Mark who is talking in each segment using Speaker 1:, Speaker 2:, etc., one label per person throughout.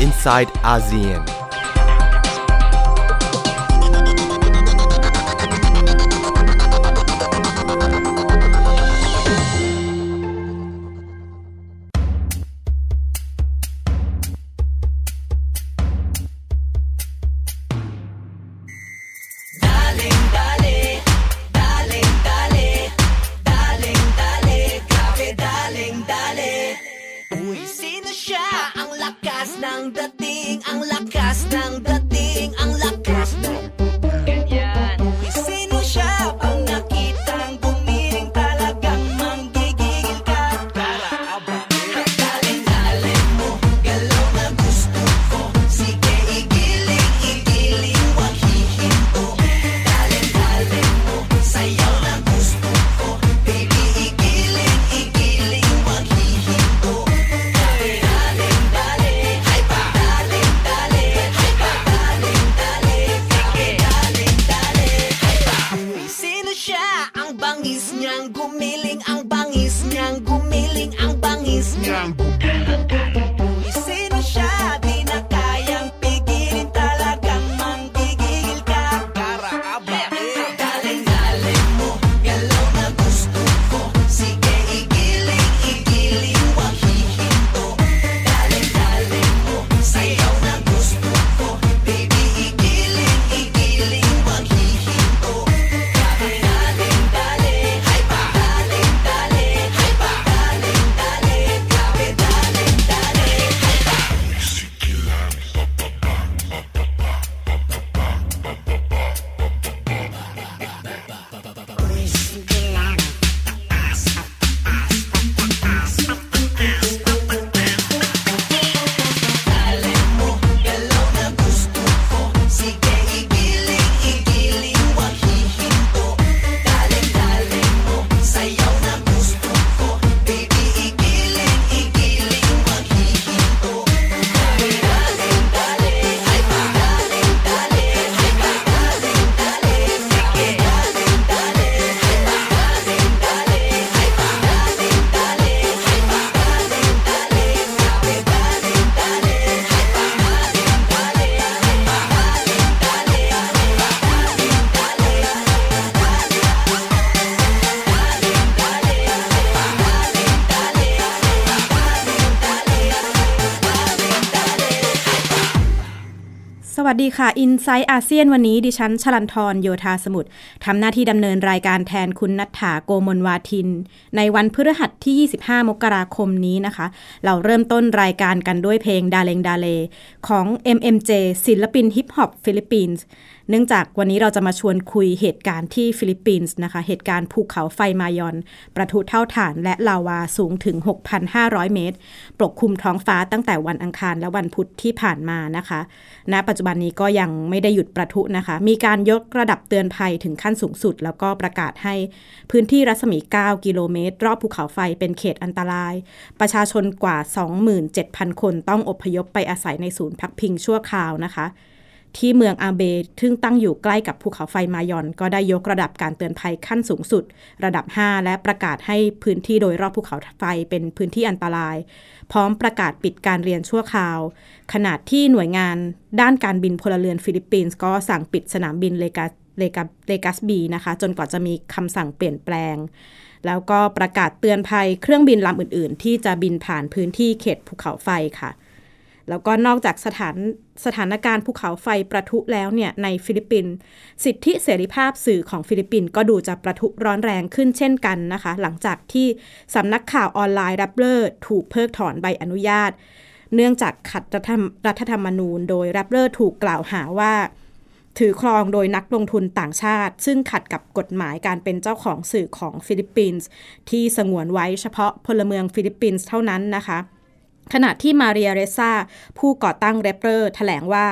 Speaker 1: inside ASEAN.
Speaker 2: วัสดีค่ะ i n s i ซต์อาเซียนวันนี้ดิฉันชลันทรโยธาสมุทรทำหน้าที่ดำเนินรายการแทนคุณนัฐถาโกมลวาทิน ในวันพฤหัสที่ 25 มกราคมนี้นะคะ เราเริ่มต้นรายการกันด้วยเพลงดาเลงดาเลของ MMJ ศิลปินฮิปฮอปฟิลิปปินส์ เนื่องจากวันนี้เราจะมาชวนคุยเหตุการณ์ที่ฟิลิปปินส์นะคะ เหตุการณ์ภูเขาไฟมายอน ปะทุเถ้าถ่านและลาวาสูงถึง 6,500 เมตร ปกคลุมท้องฟ้าตั้งแต่วันอังคารและวันพุธที่ผ่านมานะคะณปัจจุบันนี้ก็ยังไม่ได้หยุดประทุนะคะ มีการยกระดับเตือนภัยถึงขั้นสูงสุด แล้วก็ประกาศให้พื้นที่รัศมี 9 กิโลเมตร รอบภูเขาไฟเป็นเขตอันตราย ประชาชนกว่า 27,000 คนต้องอพยพไปอาศัยในศูนย์พักพิงชั่วคราวนะคะ ที่เมืองอาเบซึ่งตั้งอยู่ใกล้กับภูเขาไฟมายอน ก็ได้ยกระดับการเตือนภัยขั้นสูงสุด ระดับ 5 และประกาศให้พื้นที่โดยรอบภูเขาไฟเป็นพื้นที่อันตราย พร้อมประกาศปิดการเรียนชั่วคราว ขณะที่หน่วยงานด้านการบินพลเรือนฟิลิปปินส์ก็สั่งปิดสนามบินเลกาเลกาเลกัสปีนะคะ จนกว่าจะมีคำสั่งเปลี่ยนแปลง แล้วก็ประกาศเตือนภัยเครื่องบินลำอื่น ๆ ที่จะบินผ่านพื้นที่เขตภูเขาไฟค่ะ แล้วก็นอกจากสถานสถานการณ์ภูเขาไฟปะทุแล้วเนี่ยในฟิลิปปินส์สิทธิเสรีภาพสื่อของฟิลิปปินส์ก็ดูจะปะทุร้อนแรงขึ้นเช่นกันนะคะ หลังจากที่สำนักข่าวออนไลน์แรปเลอร์ถูกเพิกถอนใบอนุญาต เนื่องจากขัดรัฐธรรมรัฐธรรมนูญ โดยแรปเลอร์ถูกกล่าวหาว่าถือครองโดยนักลงทุนต่างชาติ ซึ่งขัดกับกฎหมายการเป็นเจ้าของสื่อของฟิลิปปินส์ที่สงวนไว้เฉพาะพลเมืองฟิลิปปินส์เท่านั้นนะคะ ขณะที่มาเรียเรซ่าผู้ก่อตั้งแรปเลอร์แถลงว่า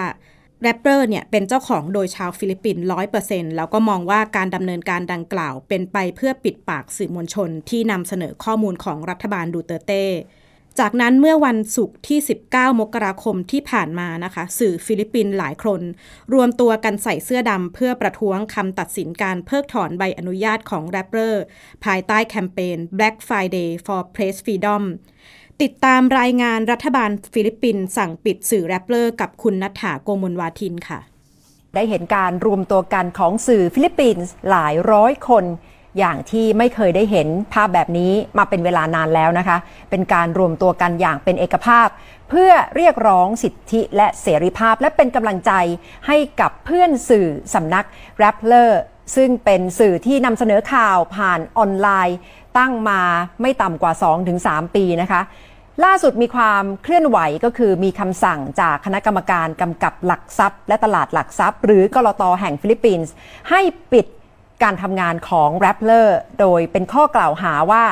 Speaker 2: แรปเลอร์เนี่ยเป็นเจ้าของโดยชาวฟิลิปปินส์ร้อยเปอร์เซ็นต์แล้วก็มองว่าการดำเนินการดังกล่าวเป็นไปเพื่อปิดปากสื่อมวลชนที่นำเสนอข้อมูลของรัฐบาลดูเตเต้จากนั้นเมื่อวันศุกร์ที่ 19 มกราคมที่ผ่านมานะคะ สื่อฟิลิปปินส์หลายคน รวมตัวกันใส่เสื้อดำเพื่อประท้วงคำตัดสินการเพิกถอนใบอนุญาตของแรปเลอร์ ภายใต้แคมเปญ Black Friday for Press Freedom ติดตามรายงานรัฐบาลฟิลิปปินส์สั่งปิดสื่อแรปเลอร์กับคุณนัทธาโกมลวาทินค่ะ
Speaker 3: ได้เห็นการรวมตัวกันของสื่อฟิลิปปินส์หลายร้อยคนอย่างที่ไม่เคยได้เห็นภาพแบบนี้มาเป็นเวลานานแล้วนะคะ เป็นการรวมตัวกันอย่างเป็นเอกภาพ เพื่อเรียกร้องสิทธิและเสรีภาพและเป็นกำลังใจให้กับเพื่อนสื่อสำนักแรปเลอร์ซึ่งเป็นสื่อที่นำเสนอข่าวผ่านออนไลน์ ตั้งมาไม่ต่ำกว่า 2-3 ปีนะคะล่าสุดมีความเคลื่อนไหวก็คือมีคำสั่งจากคณะกรรมการกำกับหลักทรัพย์ และตลาดหลักทรัพย์ หรือกลตแห่งฟิลิปปินส์ให้ปิดการทำงานของแรปเลอร์โดยเป็นข้อกล่าวหาว่า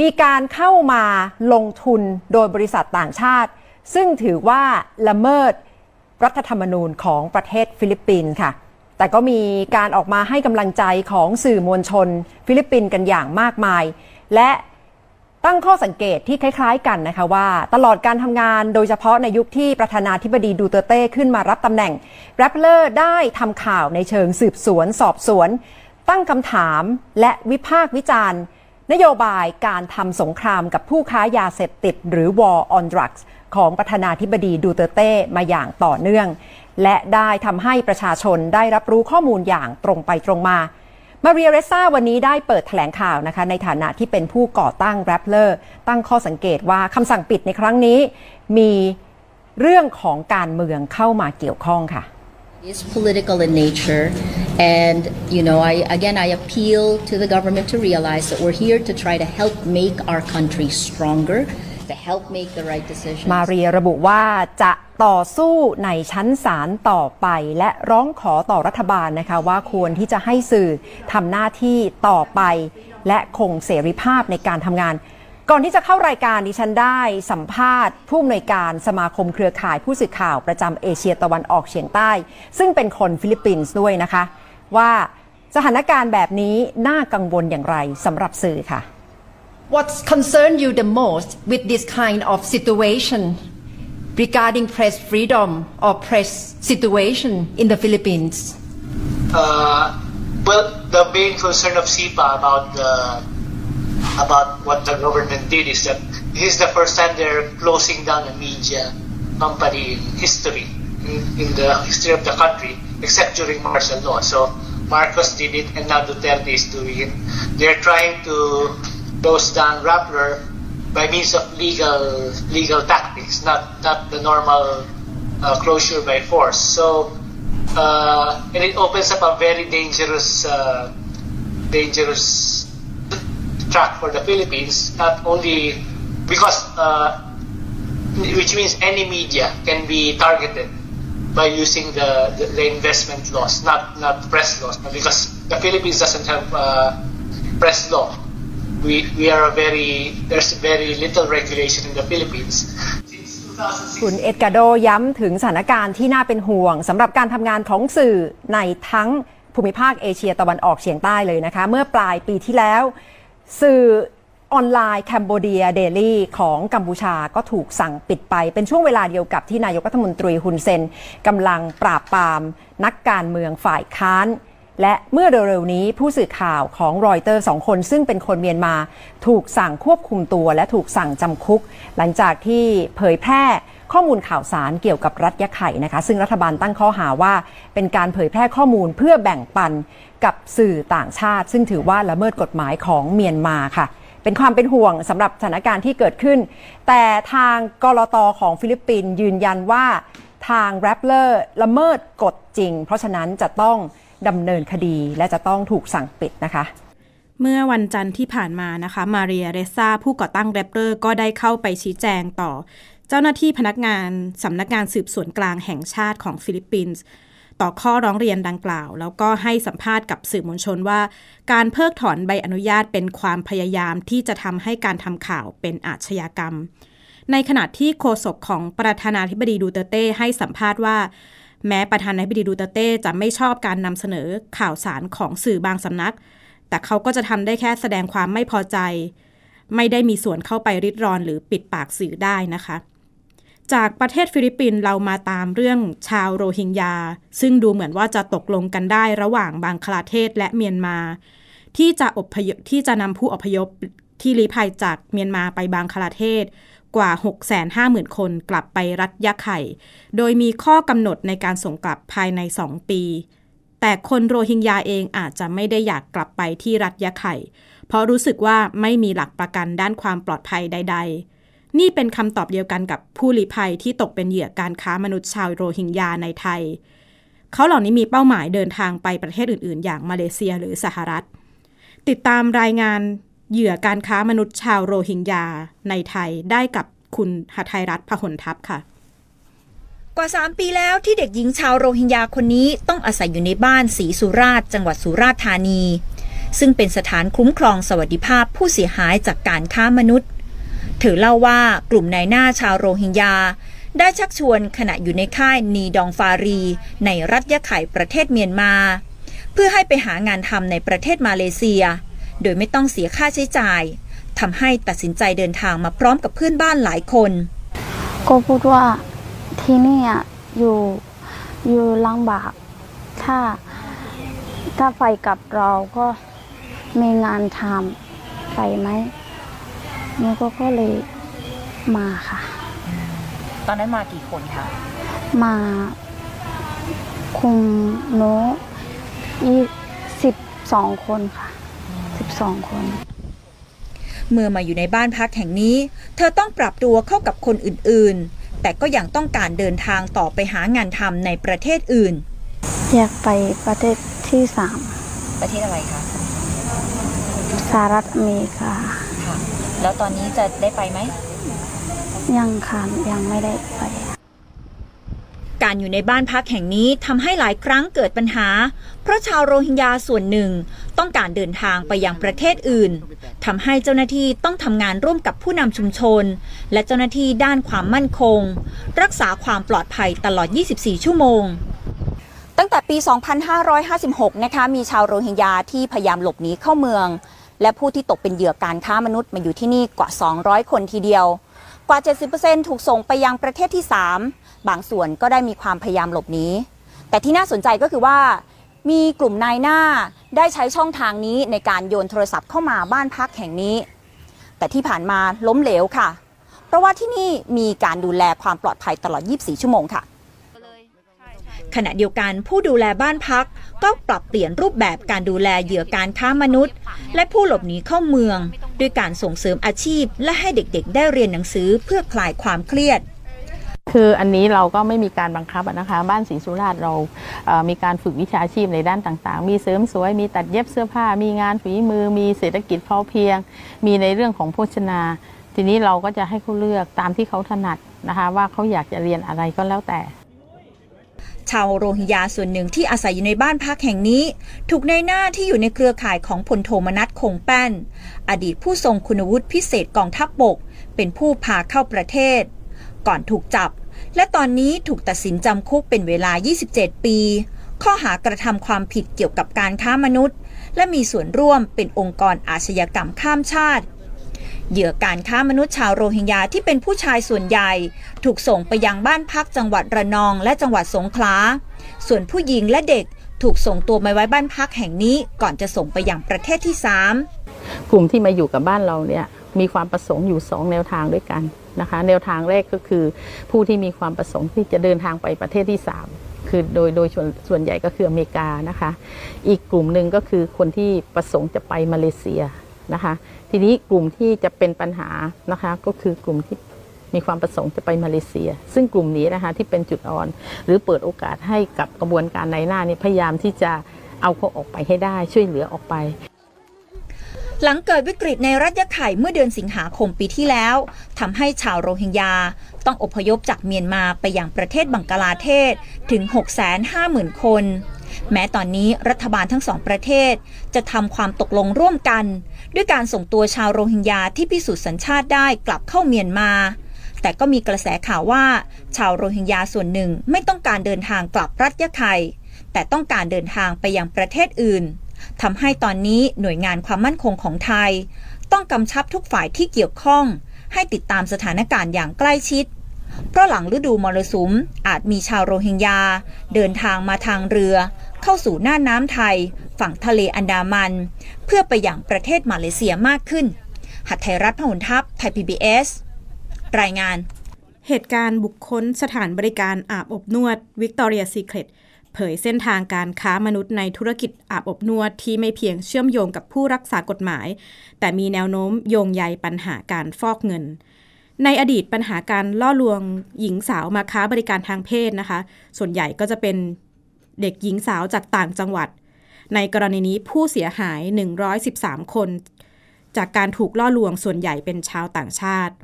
Speaker 3: มีการเข้ามาลงทุนโดยบริษัทต่างชาติ ซึ่งถือว่าละเมิดรัฐธรรมนูญของประเทศฟิลิปปินส์ค่ะ แต่ก็มีการออกมาให้กำลังใจของสื่อมวลชน ฟิลิปปินส์กันอย่างมากมาย และตั้งข้อสังเกตที่คล้ายๆกันนะคะว่า ตลอดการทำงานโดยเฉพาะในยุคที่ประธานาธิบดีดูเตเต้ขึ้นมารับตำแหน่งแรปเลอร์ได้ทำข่าวในเชิงสืบสวน สอบสวน ตั้งคำถามและวิพากษ์วิจารณ์ นโยบายการทำสงครามกับผู้ค้ายาเสพติด หรือ War on Drugs ของประธานาธิบดีดูเตเต้มาอย่างต่อเนื่อง และได้ทำให้ประชาชนได้รับรู้ข้อมูลอย่างตรงไปตรงมามาเรียเรซ่าวันนี้ได้เปิดแถลงข่าวนะคะ ในฐานะที่เป็นผู้ก่อตั้งแรปเลอร์ตั้งข้อสังเกตว่าคำสั่งปิดในครั้งนี้ มีเรื่องของการเมืองเข้ามาเกี่ยวข้องค่ะ
Speaker 4: is political in nature and you know I again I appeal to the government to realize that we're here to try to help make our country stronger to help make the right decision.
Speaker 3: มาเรียระบุว่าจะต่อสู้ในชั้นศาลต่อไป และร้องขอต่อรัฐบาลนะคะว่าควรที่จะให้สื่อทำหน้าที่ต่อไป และคงเสรีภาพในการทำงาน ก่อนที่จะเข้ารายการดิฉันได้สัมภาษณ์ ผู้อำนวยการสมาคมเครือข่ายผู้สื่อข่าวประจำเอเชียตะวันออกเฉียงใต้ ซึ่งเป็นคนฟิลิปปินส์ด้วยนะคะ ว่าสถานการณ์แบบนี้น่ากังวลอย่างไรสำหรับสื่อค่ะ
Speaker 5: What's concerned you the most with this kind of situation regarding press freedom or press situation in the Philippines?
Speaker 6: Uh, well, the main concern of SIPA about the about what the government did is that this is the first time they're closing down a media company in history, in, in the history of the country, except during martial law. So Marcos did it, and now Duterte is doing it. They're trying to close down Rappler by means of legal legal tactics, not not the normal uh, closure by force. So uh, and it opens up a very dangerous uh, dangerous track for the Philippines. Not only because uh, which means any media can be targeted by using the, the, the investment laws, not not press laws, because the Philippines doesn't have uh, press law. We, we are a very there's very little regulation in the Philippines.
Speaker 3: คุณเอ็ดการ์โดย้ำถึงสถานการณ์ที่น่าเป็นห่วงสำหรับการทำงานของสื่อในทั้งภูมิภาคเอเชียตะวันออกเฉียงใต้เลยนะคะ เมื่อปลายปีที่แล้ว สื่อออนไลน์แคนเบเดียเดลี่ของกัมพูชาก็ถูกสั่งปิดไป เป็นช่วงเวลาเดียวกับที่นายกรัฐมนตรีฮุนเซนกำลังปราบปราม นักการเมืองฝ่ายค้าน และเมื่อเร็วๆนี้ผู้สื่อข่าวของรอยเตอร์สองคนซึ่งเป็นคนเมียนมา ถูกสั่งควบคุมตัวและถูกสั่งจำคุก หลังจากที่เผยแพร่ข้อมูลข่าวสารเกี่ยวกับรัฐยะไข่นะคะ ซึ่งรัฐบาลตั้งข้อหาว่า เป็นการเผยแพร่ข้อมูลเพื่อแบ่งปันกับสื่อต่างชาติ ซึ่งถือว่าละเมิดกฎหมายของเมียนมาค่ะ เป็นความเป็นห่วงสำหรับสถานการณ์ที่เกิดขึ้น แต่ทางกลตของฟิลิปปินส์ยืนยันว่าทางแรปเลอร์ละเมิดกฎจริง เพราะฉะนั้นจะต้อง ดำเนินคดีและจะต้องถูกสั่งปิดนะคะ
Speaker 2: เมื่อวันจันทร์ที่ผ่านมานะคะ มาเรียเรซ่าผู้ก่อตั้งแรปเลอร์ก็ได้เข้าไปชี้แจงต่อ เจ้าหน้าที่พนักงานสำนักงานสืบสวนกลางแห่งชาติของฟิลิปปินส์ต่อข้อร้องเรียนดังกล่าว แล้วก็ให้สัมภาษณ์กับสื่อมวลชนว่า การเพิกถอนใบอนุญาตเป็นความพยายามที่จะทำให้การทำข่าวเป็นอาชญากรรม ในขณะที่โฆษกของประธานาธิบดีดูเตเต้ให้สัมภาษณ์ว่า แม้ประธานาธิบดีดูเตเต้จะไม่ชอบการนำเสนอข่าวสารของสื่อบางสำนัก แต่เขาก็จะทำได้แค่แสดงความไม่พอใจ ไม่ได้มีส่วนเข้าไปลิดรอนหรือปิดปากสื่อได้นะคะ จากประเทศฟิลิปปินส์เรามาตามเรื่องชาวโรฮิงญา ซึ่งดูเหมือนว่าจะตกลงกันได้ระหว่างบังคลาเทศและเมียนมา ที่จะอพยพที่จะนำผู้อพยพที่ลี้ภัยจากเมียนมาไปบางคลาเทศ กว่า 650,000 คนกลับไปรัฐยะไข่ โดยมีข้อกำหนดในการส่งกลับภายใน 2 ปี แต่คนโรฮิงญาเองอาจจะไม่ได้อยากกลับไปที่รัฐยะไข่ เพราะรู้สึกว่าไม่มีหลักประกันด้านความปลอดภัยใด ๆ นี่เป็นคำตอบเดียวกันกับผู้ลี้ภัยที่ตกเป็นเหยื่อการค้ามนุษย์ชาวโรฮิงญาในไทย เขาเหล่านี้มีเป้าหมายเดินทางไปประเทศอื่น ๆ อย่างมาเลเซียหรือสหรัฐ ติดตามรายงาน เหยื่อการค้ามนุษย์ชาวโรฮิงญาในไทยได้กับคุณหทัยรัตน์พหลทัพค่ะ
Speaker 7: กว่า 3 ปีแล้วที่เด็กหญิงชาวโรฮิงญาคนนี้ต้องอาศัยอยู่ในบ้านศรีสุราษจังหวัดสุราษฎร์ธานี ซึ่งเป็นสถานคุ้มครองสวัสดิภาพผู้เสียหายจากการค้ามนุษย์ เธอเล่าว่ากลุ่มนายหน้าชาวโรฮิงญาได้ชักชวนขณะอยู่ในค่ายนีดองฟารี ในรัฐยะไข่ประเทศเมียนมา เพื่อให้ไปหางานทำในประเทศมาเลเซีย โดยไม่ต้องเสียค่าใช้จ่ายทำให้ตัดสินใจเดินทางมาพร้อมกับเพื่อนบ้านหลายคน
Speaker 8: ก็พูดว่าที่นี่อะอยู่อยู่ลำบาก ถ้าถ้าไปกับเราก็มีงานทำไปไหมนี่ก็ก็เลยมาค่ะ
Speaker 7: ตอนนั้นมากี่คนคะ
Speaker 8: มาคุมโน้ยี่สิบสองคนค่ะ สิบสองคน
Speaker 7: เมื่อมาอยู่ในบ้านพักแห่งนี้ เธอต้องปรับตัวเข้ากับคนอื่นๆ แต่ก็ยังต้องการเดินทางต่อไปหางานทำในประเทศอื่น
Speaker 8: อยากไปประเทศที่สาม
Speaker 7: ประเทศอะไรคะ
Speaker 8: สหรัฐอเมริกา
Speaker 7: ค่ะ แล้วตอนนี้จะได้ไปไหม
Speaker 8: ยังค่ะยังไม่ได้ไป
Speaker 7: การอยู่ในบ้านพักแห่งนี้ทำให้หลายครั้งเกิดปัญหา เพราะชาวโรฮิงญาส่วนหนึ่งต้องการเดินทางไปยังประเทศอื่นทำให้เจ้าหน้าที่ต้องทำงานร่วมกับผู้นำชุมชน และเจ้าหน้าที่ด้านความมั่นคง รักษาความปลอดภัยตลอด 24 ชั่วโมงตั้งแต่ปี 2556 นะคะ มีชาวโรฮิงญาที่พยายามหลบหนีเข้าเมือง และผู้ที่ตกเป็นเหยื่อการค้ามนุษย์มาอยู่ที่นี่กว่า 200 คนทีเดียว กว่า 70%ถูกส่งไปยังประเทศที่ 3 บางส่วนก็ได้มีความพยายามหลบหนีแต่ที่น่าสนใจก็คือว่า มีกลุ่มนายหน้าได้ใช้ช่องทางนี้ในการโยนโทรศัพท์เข้ามาบ้านพักแห่งนี้ แต่ที่ผ่านมาล้มเหลวค่ะ เพราะว่าที่นี่มีการดูแลความปลอดภัยตลอด 24 ชั่วโมงค่ะขณะเดียวกันผู้ดูแลบ้านพักก็ปรับเปลี่ยนรูปแบบการดูแลเหยื่อการค้ามนุษย์ และผู้หลบหนีเข้าเมือง ด้วยการส่งเสริมอาชีพและให้เด็กๆ ได้เรียนหนังสือเพื่อคลายความเครียด
Speaker 9: คืออันนี้เราก็ไม่มีการบังคับนะคะ บ้านศรีสุราษฎร์เรามีการฝึกวิชาชีพในด้านต่างๆ มีเสริมสวย มีตัดเย็บเสื้อผ้า มีงานฝีมือ มีเศรษฐกิจพอเพียง มีในเรื่องของโภชนา ทีนี้เราก็จะให้เขาเลือกตามที่เขาถนัดนะคะว่าเขาอยากจะเรียนอะไรก็แล้วแต่
Speaker 7: ชาวโรฮิงญาส่วนหนึ่งที่อาศัยอยู่ในบ้านพักแห่งนี้ ถูกในหน้าที่อยู่ในเครือข่ายของพลโทมนัสคงแป้น อดีตผู้ทรงคุณวุฒิพิเศษกองทัพบบก เป็นผู้พาเข้าประเทศ ก่อนถูกจับ และตอนนี้ถูกตัดสินจำคุกเป็นเวลา 27 ปี ข้อหากระทำความผิดเกี่ยวกับการค้ามนุษย์ และมีส่วนร่วมเป็นองค์กรอาชญากรรมข้ามชาติ เหยื่อการค้ามนุษย์ชาวโรฮิงญาที่เป็นผู้ชายส่วนใหญ่ ถูกส่งไปยังบ้านพักจังหวัดระนองและจังหวัดสงขลา ส่วนผู้หญิงและเด็กถูกส่งตัวมาไว้บ้านพักแห่งนี้ก่อนจะส่งไปยังประเทศที่ 3
Speaker 9: กลุ่มที่มาอยู่กับบ้านเราเนี่ยมีความประสงค์อยู่ 2 แนวทางด้วยกัน นะคะ แนวทางแรกก็คือผู้ที่มีความประสงค์ที่จะเดินทางไปประเทศที่ 3 คือโดยโดยส่วนส่วนใหญ่ก็คืออเมริกานะคะ อีกกลุ่มหนึ่งก็คือคนที่ประสงค์จะไปมาเลเซียนะคะ ทีนี้กลุ่มที่จะเป็นปัญหานะคะ ก็คือกลุ่มที่มีความประสงค์จะไปมาเลเซีย ซึ่งกลุ่มนี้นะคะที่เป็นจุดอ่อน หรือเปิดโอกาสให้กับกระบวนการในหน้านี้พยายามที่จะเอาเขาออกไปให้ได้ช่วยเหลือออกไป
Speaker 7: หลังเกิดวิกฤตในรัฐยะไข่เมื่อเดือนสิงหาคมปีที่แล้วทำให้ชาวโรฮิงญาต้องอพยพจากเมียนมาไปยังประเทศบังกลาเทศถึง 650,000 คน แม้ตอนนี้รัฐบาลทั้งสองประเทศ จะทำความตกลงร่วมกัน ด้วยการส่งตัวชาวโรฮิงญาที่พิสูจน์สัญชาติได้กลับเข้าเมียนมา แต่ก็มีกระแสข่าวว่า ชาวโรฮิงญาส่วนหนึ่งไม่ต้องการเดินทางกลับรัฐยะไข่แต่ต้องการเดินทางไปยังประเทศอื่น ทำให้ตอนนี้หน่วยงานความมั่นคงของไทย ต้องกำชับทุกฝ่ายที่เกี่ยวข้อง ให้ติดตามสถานการณ์อย่างใกล้ชิด เพราะหลังฤดูมรสุมอาจมีชาวโรฮิงญา เดินทางมาทางเรือ เข้าสู่หน้าน้ำไทย ฝั่งทะเลอันดามัน เพื่อไปอย่างประเทศมาเลเซียมากขึ้น หัตไทยรัฐพหุลทัพไทย PBS รายงาน
Speaker 2: เหตุการณ์บุคคลสถานบริการอาบอบนวดวิกตอเรียซีเครต เผยเส้นทางการค้ามนุษย์ในธุรกิจอาบอบนวดที่ไม่เพียงเชื่อมโยงกับผู้รักษากฎหมาย แต่มีแนวโน้มโยงใยปัญหาการฟอกเงิน ในอดีตปัญหาการล่อลวงหญิงสาวมาค้าบริการทางเพศนะคะ ส่วนใหญ่ก็จะเป็นเด็กหญิงสาวจากต่างจังหวัด ในกรณีนี้ผู้เสียหาย 113 คน จากการถูกล่อลวงส่วนใหญ่เป็นชาวต่างชาติ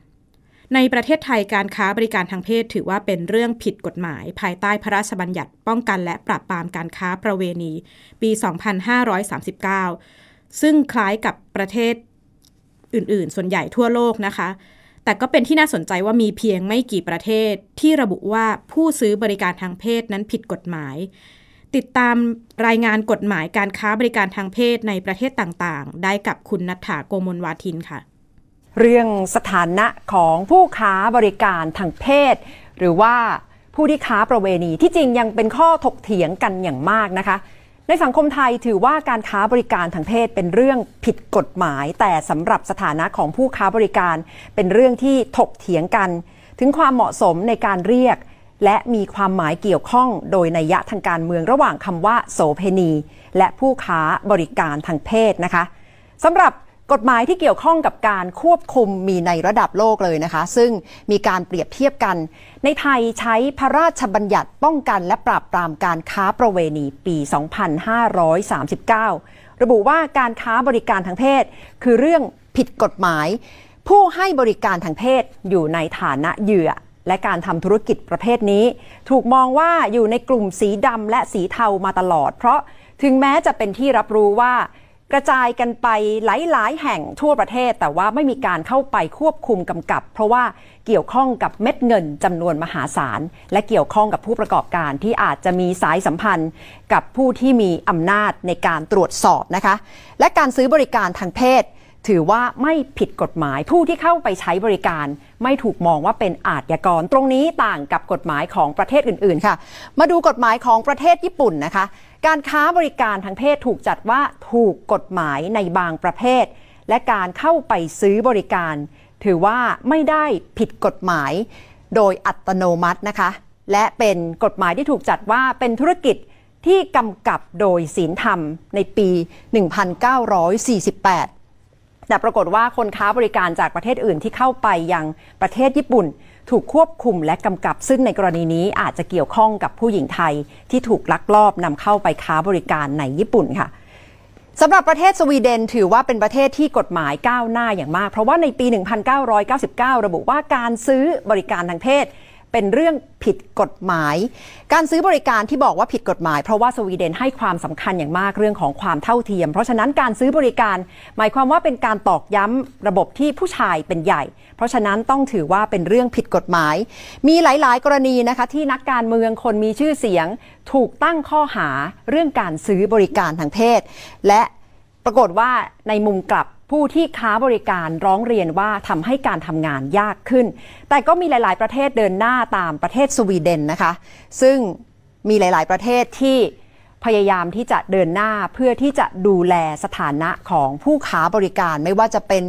Speaker 2: ในประเทศไทยการค้าบริการทางเพศ ถือว่าเป็นเรื่องผิดกฎหมาย ภายใต้พระราชบัญญัติป้องกันและปราบปรามการค้าประเวณี ปี 2539 ซึ่งคล้ายกับประเทศอื่น ๆ ส่วนใหญ่ทั่วโลกนะคะ แต่ก็เป็นที่น่าสนใจว่ามีเพียงไม่กี่ประเทศที่ระบุว่าผู้ซื้อบริการทางเพศนั้นผิดกฎหมาย ติดตามรายงานกฎหมายการค้าบริการทางเพศในประเทศต่าง ๆ ได้กับคุณนัฐาโกมลวาทินค่ะ
Speaker 3: เรื่องสถานะของผู้ค้าบริการทางเพศ หรือว่าผู้ที่ค้าประเวณีที่จริงยังเป็นข้อถกเถียงกันอย่างมากนะคะ ในสังคมไทยถือว่าการค้าบริการทางเพศเป็นเรื่องผิดกฎหมาย แต่สำหรับสถานะของผู้ค้าบริการ เป็นเรื่องที่ถกเถียงกัน ถึงความเหมาะสมในการเรียก และมีความหมายเกี่ยวข้องโดยนัยยะทางการเมืองระหว่างคำว่า โสเพณี และผู้ค้าบริการทางเพศนะคะสำหรับ กฎหมายที่เกี่ยวข้องกับการควบคุมมีในระดับโลกเลยนะคะ ซึ่งมีการเปรียบเทียบกัน ในไทยใช้พระราชบัญญัติป้องกันและปราบปรามการค้าประเวณีปี 2539 ระบุว่าการค้าบริการทางเพศ คือเรื่องผิดกฎหมาย ผู้ให้บริการทางเพศอยู่ในฐานะเหยื่อ และการทำธุรกิจประเภทนี้ ถูกมองว่าอยู่ในกลุ่มสีดำและสีเทามาตลอด เพราะถึงแม้จะเป็นที่รับรู้ว่า กระจายกันไปหลายๆ แห่งทั่วประเทศ แต่ว่าไม่มีการเข้าไปควบคุมกำกับ เพราะว่าเกี่ยวข้องกับเม็ดเงินจำนวนมหาศาล และเกี่ยวข้องกับผู้ประกอบการที่อาจจะมีสายสัมพันธ์ กับผู้ที่มีอำนาจในการตรวจสอบนะคะ และการซื้อบริการทางเพศ ถือว่าไม่ผิดกฎหมาย ผู้ที่เข้าไปใช้บริการ ไม่ถูกมองว่าเป็นอาชญากร ตรงนี้ต่างกับกฎหมายของประเทศอื่น ๆ ค่ะ มาดูกฎหมายของประเทศญี่ปุ่นนะคะ การค้าบริการทางเพศถูกจัดว่าถูกกฎหมายในบางประเภท และการเข้าไปซื้อบริการ ถือว่าไม่ได้ผิดกฎหมาย โดยอัตโนมัตินะคะ และเป็นกฎหมายที่ถูกจัดว่าเป็นธุรกิจที่กำกับโดยศีลธรรมในปี 1948 แต่ปรากฏว่าคนค้าบริการจากประเทศอื่นที่เข้าไปยังประเทศญี่ปุ่น ถูกควบคุมและกำกับ ซึ่งในกรณีนี้อาจจะเกี่ยวข้องกับผู้หญิงไทย ที่ถูกลักลอบนำเข้าไปค้าบริการในญี่ปุ่นค่ะสำหรับประเทศสวีเดนถือว่าเป็นประเทศที่กฎหมายก้าวหน้าอย่างมาก เพราะว่าในปี 1999 ระบุว่าการซื้อบริการทางเพศ เป็นเรื่องผิดกฎหมาย การซื้อบริการที่บอกว่าผิดกฎหมาย เพราะว่าสวีเดนให้ความสำคัญอย่างมากเรื่องของความเท่าเทียม เพราะฉะนั้นการซื้อบริการ หมายความว่าเป็นการตอกย้ำระบบที่ผู้ชายเป็นใหญ่ เพราะฉะนั้นต้องถือว่าเป็นเรื่องผิดกฎหมาย มีหลาย ๆ กรณีนะคะที่นักการเมืองคนมีชื่อเสียง ถูกตั้งข้อหาเรื่องการซื้อบริการทางเพศ และปรากฏว่าในมุมกลับ ผู้ที่ค้าบริการร้องเรียนว่าทำให้การทำงานยากขึ้น แต่ก็มีหลาย ๆ ประเทศเดินหน้าตามประเทศสวีเดนนะคะ ซึ่งมีหลาย ๆ ประเทศที่พยายามที่จะเดินหน้าเพื่อที่จะดูแลสถานะของผู้ค้าบริการไม่ว่าจะเป็น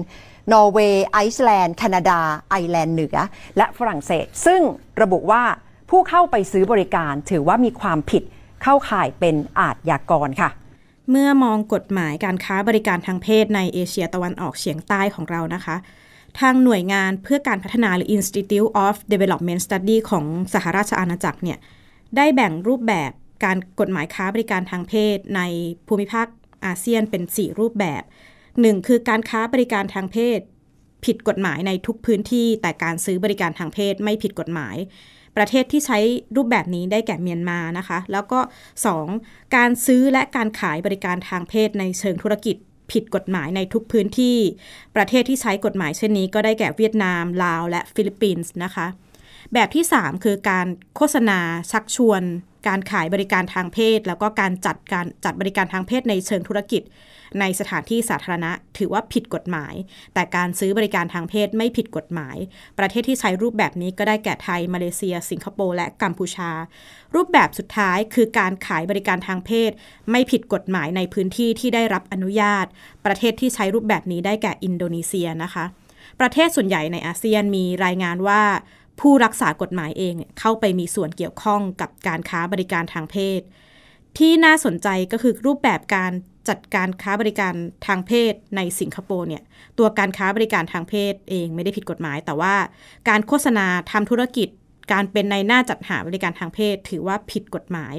Speaker 3: นอร์เวย์ไอซ์แลนด์แคนาดา ไอร์แลนด์เหนือ และฝรั่งเศส ซึ่งระบุว่าผู้เข้าไปซื้อบริการถือว่ามีความผิดเข้าข่ายเป็นอาชญากรค่ะ
Speaker 2: เมื่อมองกฎหมายการค้าบริการทางเพศในเอเชียตะวันออกเฉียงใต้ของเรานะคะ ทางหน่วยงานเพื่อการพัฒนาหรือ Institute of Development Study ของสหราชอาณาจักรเนี่ยได้แบ่งรูปแบบการกฎหมายค้าบริการทางเพศในภูมิภาคอาเซียนเป็น 4 รูปแบบ 1. คือการค้าบริการทางเพศ ผิดกฎหมายในทุกพื้นที่ แต่การซื้อบริการทางเพศไม่ผิดกฎหมาย ประเทศที่ใช้รูปแบบนี้ได้แก่เมียนมานะคะ แล้วก็ 2. การซื้อและการขายบริการทางเพศในเชิงธุรกิจผิดกฎหมายในทุกพื้นที่ ประเทศที่ใช้กฎหมายเช่นนี้ก็ได้แก่เวียดนาม ลาว และฟิลิปปินส์นะคะ แบบที่ 3 คือการโฆษณาชักชวน การขายบริการทางเพศ แล้วก็การจัดการจัดบริการทางเพศในเชิงธุรกิจ ในสถานที่สาธารณะ ถือว่าผิดกฎหมาย แต่การซื้อบริการทางเพศไม่ผิดกฎหมาย ประเทศที่ใช้รูปแบบนี้ก็ได้แก่ไทย มาเลเซีย สิงคโปร์และกัมพูชา รูปแบบสุดท้ายคือการขายบริการทางเพศ ไม่ผิดกฎหมายในพื้นที่ที่ได้รับอนุญาต ประเทศที่ใช้รูปแบบนี้ได้แก่อินโดนีเซียนะคะประเทศส่วนใหญ่ในอาเซียนมีรายงานว่า ผู้รักษากฎหมายเองเข้าไปมีส่วนเกี่ยวข้องกับการค้าบริการทางเพศ ที่น่าสนใจก็คือรูปแบบการจัดการค้าบริการทางเพศในสิงคโปร์เนี่ยตัวการค้าบริการทางเพศเองไม่ได้ผิดกฎหมาย แต่ว่าการโฆษณาทำธุรกิจ การเป็นในหน้าจัดหาบริการทางเพศ ถือว่าผิดกฎหมาย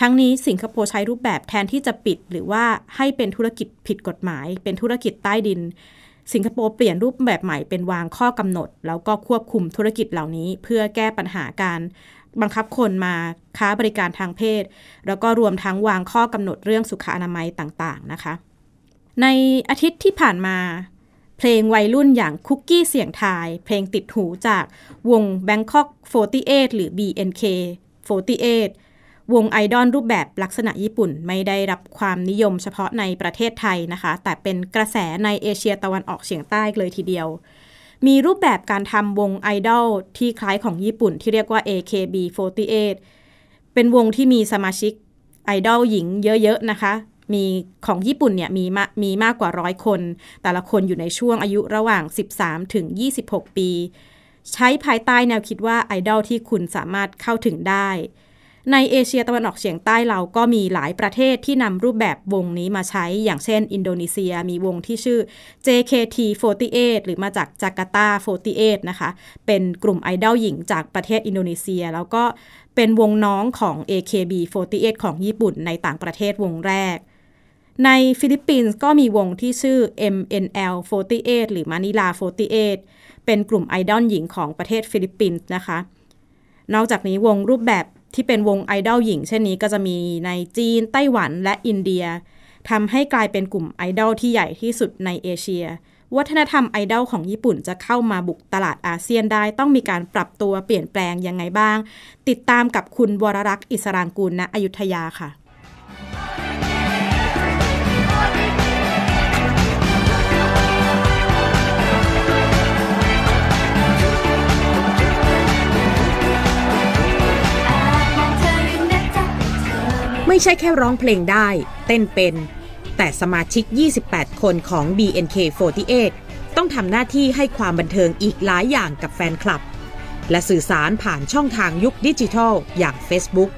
Speaker 2: ทั้งนี้สิงคโปร์ใช้รูปแบบแทนที่จะปิด หรือว่าให้เป็นธุรกิจผิดกฎหมาย เป็นธุรกิจใต้ดิน สิงคโปร์เปลี่ยนรูปแบบใหม่เป็นวางข้อกำหนด แล้วก็ควบคุมธุรกิจเหล่านี้ เพื่อแก้ปัญหาการบังคับคนมาค้าบริการทางเพศ แล้วก็รวมทั้งวางข้อกำหนดเรื่องสุขอนามัยต่างๆนะคะ ในอาทิตย์ที่ผ่านมา เพลงวัยรุ่นอย่างคุกกี้เสียงทาย เพลงติดหูจากวง Bangkok 48 หรือ BNK 48 วงไอดอลรูปแบบลักษณะญี่ปุ่นไม่ได้รับความนิยมเฉพาะในประเทศไทยนะคะ แต่เป็นกระแสในเอเชียตะวันออกเฉียงใต้เลยทีเดียว มีรูปแบบการทำวงไอดอลที่คล้ายของญี่ปุ่นที่เรียกว่า AKB48 เป็นวงที่มีสมาชิกไอดอลหญิงเยอะ ๆ นะคะ มีของญี่ปุ่นเนี่ยมีมามีมากกว่าร้อยคน แต่ละคนอยู่ในช่วงอายุระหว่าง 13 ถึง 26 ปี ใช้ภายใต้แนวคิดว่าไอดอลที่คุณสามารถเข้าถึงได้ ในเอเชียตะวันออกเฉียงใต้เราก็มีหลายประเทศที่นำรูปแบบวงนี้มาใช้ อย่างเช่น อินโดนีเซียมีวงที่ชื่อ JKT48 หรือมาจากจาการ์ตา 48 นะคะ เป็นกลุ่มไอดอลหญิงจากประเทศอินโดนีเซีย แล้วก็เป็นวงน้องของ AKB48 ของญี่ปุ่นในต่างประเทศวงแรกในฟิลิปปินส์ก็มีวงที่ชื่อ MNL48 หรือ Manila 48 เป็นกลุ่มไอดอลหญิงของประเทศฟิลิปปินส์นะคะ นอกจากนี้วงรูปแบบ ที่เป็นวงไอดอลหญิง เช่นนี้ก็จะมีในจีน ไต้หวันและอินเดียทำให้กลายเป็นกลุ่มไอดอลที่ใหญ่ที่สุดในเอเชีย วัฒนธรรมไอดอลของญี่ปุ่นจะเข้ามาบุกตลาดอาเซียนได้ ต้องมีการปรับตัวเปลี่ยนแปลงยังไงบ้าง ติดตามกับคุณวรรักษ์อิสรางกูลณอยุธยาค่ะ
Speaker 10: ไม่ใช่แค่ร้องเพลงได้ เต้นเป็น แต่สมาชิก 28 คนของ BNK48 ต้องทำหน้าที่ให้ความบันเทิงอีกหลายอย่างกับแฟนคลับ และสื่อสารผ่านช่องทางยุคดิจิทัล อย่าง Facebook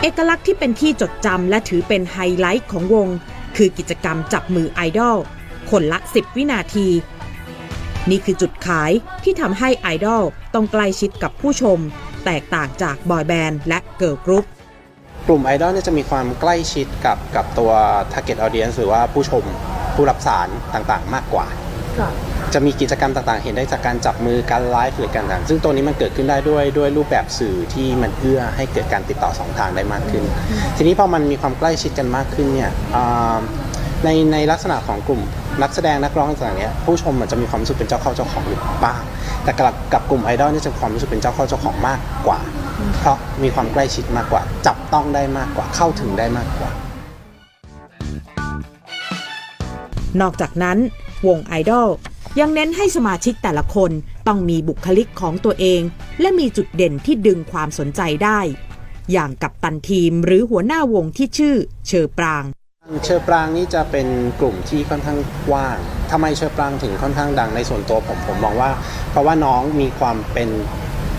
Speaker 10: เอกลักษณ์ที่เป็นที่จดจำและถือเป็นไฮไลท์ของวง คือกิจกรรมจับมือไอดอลคนละ 10 วินาที นี่คือจุดขายที่ทำให้ไอดอลต้องใกล้ชิดกับผู้ชม แตกต่างจากบอยแบนด์และเกิร์ลกรุ๊ป
Speaker 11: กลุ่มไอดอลเนี่ยจะมีความใกล้ชิดกับกับตัว target audience หรือว่าผู้ชมผู้รับสารต่างๆ มากกว่า จะมีกิจกรรมต่างๆ เห็นได้จากการจับมือการไลฟ์หรือการต่างซึ่งตัวนี้มันเกิดขึ้นได้ด้วยด้วยรูปแบบสื่อที่มันเอื้อให้เกิดการติดต่อสองทางได้มากขึ้น ทีนี้พอมันมีความใกล้ชิดกันมากขึ้นเนี่ยอ่าในในลักษณะของกลุ่ม นักแสดงนักร้องต่างๆเนี่ยผู้ชมมันจะมีความรู้สึกเป็นเจ้าเข้าเจ้าของอยู่บ้างแต่กับกับกลุ่มไอดอลนี่จะมีความรู้สึกเป็นเจ้าเข้าเจ้าของมากกว่า เพราะมีความใกล้ชิดมากกว่า จับต้องได้มากกว่าเข้าถึงได้มากกว่า
Speaker 10: นอกจากนั้น วงไอดอลยังเน้นให้สมาชิกแต่ละคนต้องมีบุคลิกของตัวเอง และมีจุดเด่นที่ดึงความสนใจได้ อย่างกับตันทีมหรือหัวหน้าวงที่ชื่อเชอปราง
Speaker 11: เชอปรางนี่จะเป็นกลุ่มที่ค่อนข้างกว้างทำไมเฌอปรางถึงค่อนข้างดังในส่วนตัวผมผมมองว่า เพราะว่าน้องมีความเป็น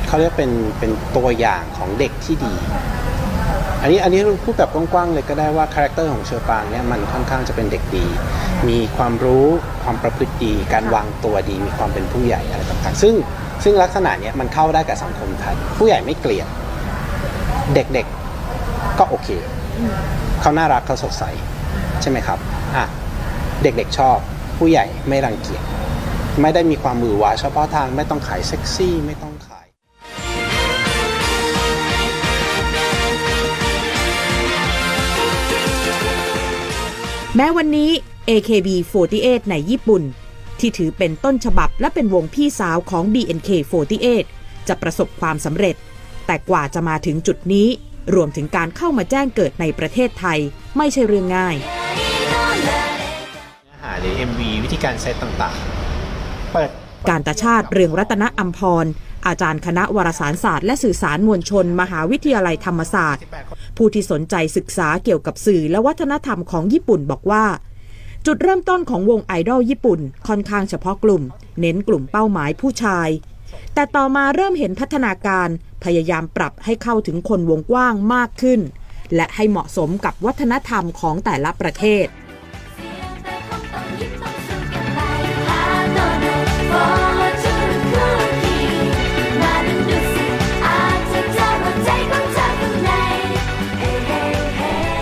Speaker 11: เขาเรียกเป็นเป็นตัวอย่างของเด็กที่ดี อันนี้อันนี้พูดแบบกว้างๆเลยก็ได้ว่าคาแรคเตอร์ของเฌอปรางเนี่ยมันค่อนข้างจะเป็นเด็กดี มีความรู้ความประพฤติดี การวางตัวดี มีความเป็นผู้ใหญ่อะไรต่างๆ ซึ่งซึ่งลักษณะเนี้ยมันเข้าได้กับสังคมไทยผู้ใหญ่ไม่เกลียด เด็กๆก็โอเคเขาน่ารักเขาสดใส ใช่ไหมครับอะเด็กๆชอบผู้ใหญ่ไม่รังเกียจไม่ได้มีความมือหวาเฉพาะทางไม่ต้องขายเซ็กซี่ไม่ต้องขาย
Speaker 10: แม้วันนี้ AKB48 ในญี่ปุ่น ที่ถือเป็นต้นฉบับและเป็นวงพี่สาวของ BNK48 จะประสบความสำเร็จ แต่กว่าจะมาถึงจุดนี้ รวมถึงการเข้ามาแจ้งเกิดในประเทศไทย ไม่ใช่เรื่องง่าย
Speaker 11: หาหรือ MV วิธีการเซตต่างๆ เปิด
Speaker 10: การตาชาติเรืองรัตนอัมพร อาจารย์คณะวารสารศาสตร์และสื่อสารมวลชน มหาวิทยาลัยธรรมศาสตร์ ผู้ที่สนใจศึกษาเกี่ยวกับสื่อและวัฒนธรรมของญี่ปุ่นบอกว่า จุดเริ่มต้นของวงไอดอลญี่ปุ่น ค่อนข้างเฉพาะกลุ่ม เน้นกลุ่มเป้าหมายผู้ชาย แต่ต่อมาเริ่มเห็นพัฒนาการพยายามปรับให้เข้าถึงคนวงกว้างมากขึ้น และให้เหมาะสมกับวัฒนธรรมของแต่ละประเทศ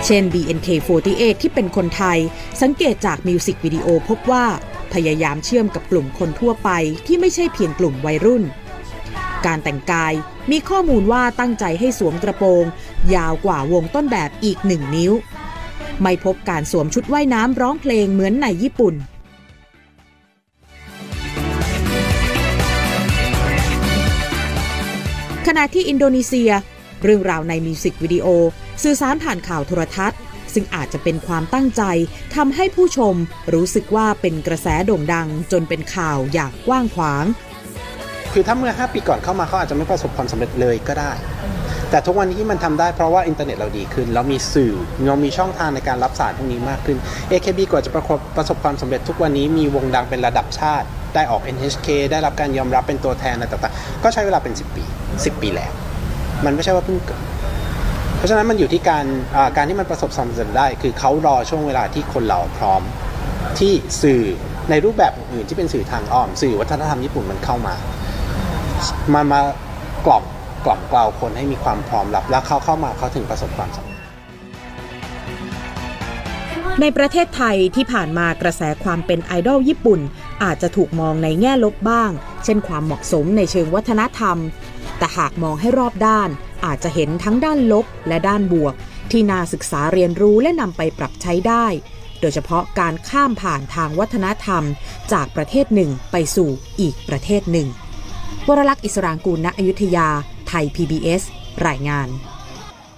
Speaker 10: เช่น BNK48 ที่เป็นคนไทย สังเกตจากมิวสิกวิดีโอพบว่า พยายามเชื่อมกับกลุ่มคนทั่วไปที่ไม่ใช่เพียงกลุ่มวัยรุ่น การแต่งกายมีข้อมูลว่าตั้งใจให้สวมกระโปรง ยาวกว่าวงต้นแบบอีกหนึ่งนิ้ว ไม่พบการสวมชุดว่ายน้ำร้องเพลงเหมือนในญี่ปุ่นขณะที่อินโดนีเซีย เรื่องราวในมิวสิกวิดีโอ สื่อสารผ่านข่าวโทรทัศน์ ซึ่งอาจจะเป็นความตั้งใจทำให้ผู้ชมรู้สึกว่าเป็นกระแสโด่งดังจนเป็นข่าวอย่างกว้างขวาง
Speaker 11: คือถ้าเมื่อ 5 ปีก่อนเข้ามาเขาอาจจะไม่ประสบความสำเร็จเลยก็ได้ แต่ทุกวันนี้มันทำได้เพราะว่าอินเทอร์เน็ตเราดีขึ้น เรามีสื่อเรามีช่องทางในการรับสารพวกนี้มากขึ้น AKB กว่าจะประประสบความสำเร็จทุกวันนี้มีวงดังเป็นระดับชาติ ได้ออก NHK ได้รับการยอมรับเป็นตัวแทนอะไรต่างๆ ก็ใช้เวลาเป็น 10 ปี 10 ปีแล้ว มันไม่ใช่ว่าเพิ่งเกิดเพราะฉะนั้นมันอยู่ที่การการที่มันประสบความสำเร็จได้ คือเขารอช่วงเวลาที่คนเราพร้อมที่สื่อในรูปแบบอื่นที่เป็นสื่อทางอ้อม สื่อวัฒนธรรมญี่ปุ่นมันเข้ามา มามากล่อมกล่อมกล่าวคนให้มีความพร้อมรับ แล้วเขาเข้ามาเขาถึงประสบความสำเร็จ
Speaker 10: ในประเทศไทยที่ผ่านมากระแสความเป็นไอดอลญี่ปุ่น อาจจะถูกมองในแง่ลบบ้าง เช่นความเหมาะสมในเชิงวัฒนธรรม แต่หากมองให้รอบด้าน อาจจะเห็นทั้งด้านลบและด้านบวก ที่น่าศึกษาเรียนรู้และนำไปปรับใช้ได้ โดยเฉพาะการข้ามผ่านทางวัฒนธรรม จากประเทศหนึ่งไปสู่อีกประเทศหนึ่ง วรลักษณ์อิสรางกูลณอยุธยา ไทย PBS รายงาน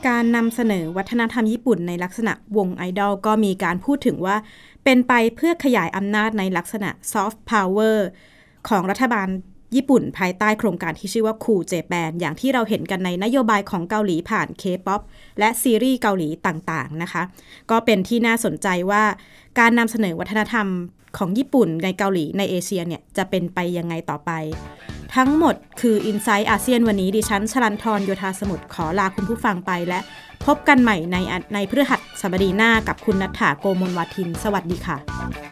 Speaker 2: การนำเสนอวัฒนธรรมญี่ปุ่นในลักษณะวงไอดอลก็มีการพูดถึงว่า เป็นไปเพื่อขยายอำนาจในลักษณะซอฟต์พาวเวอร์ของรัฐบาลญี่ปุ่นภายใต้โครงการที่ชื่อว่า Cool Japan อย่างที่เราเห็นกันในนโยบายของเกาหลีผ่านเคป๊อปและซีรีส์เกาหลีต่างๆนะคะ ก็เป็นที่น่าสนใจว่าการนำเสนอวัฒนธรรม ของญี่ปุ่นในเกาหลีในเอเชียเนี่ยจะเป็นไปยังไงต่อไป ทั้งหมดคือ i n s i ซต์อาเซียนวันนี้ดิฉันชลันทรโยธาสมุทรขอลาคุณผู้ฟังไปและพบกันใหม่ในในพฤหัสบดีหน้ากับคุณนัฐาโกมลวัทิน สวัสดีค่ะ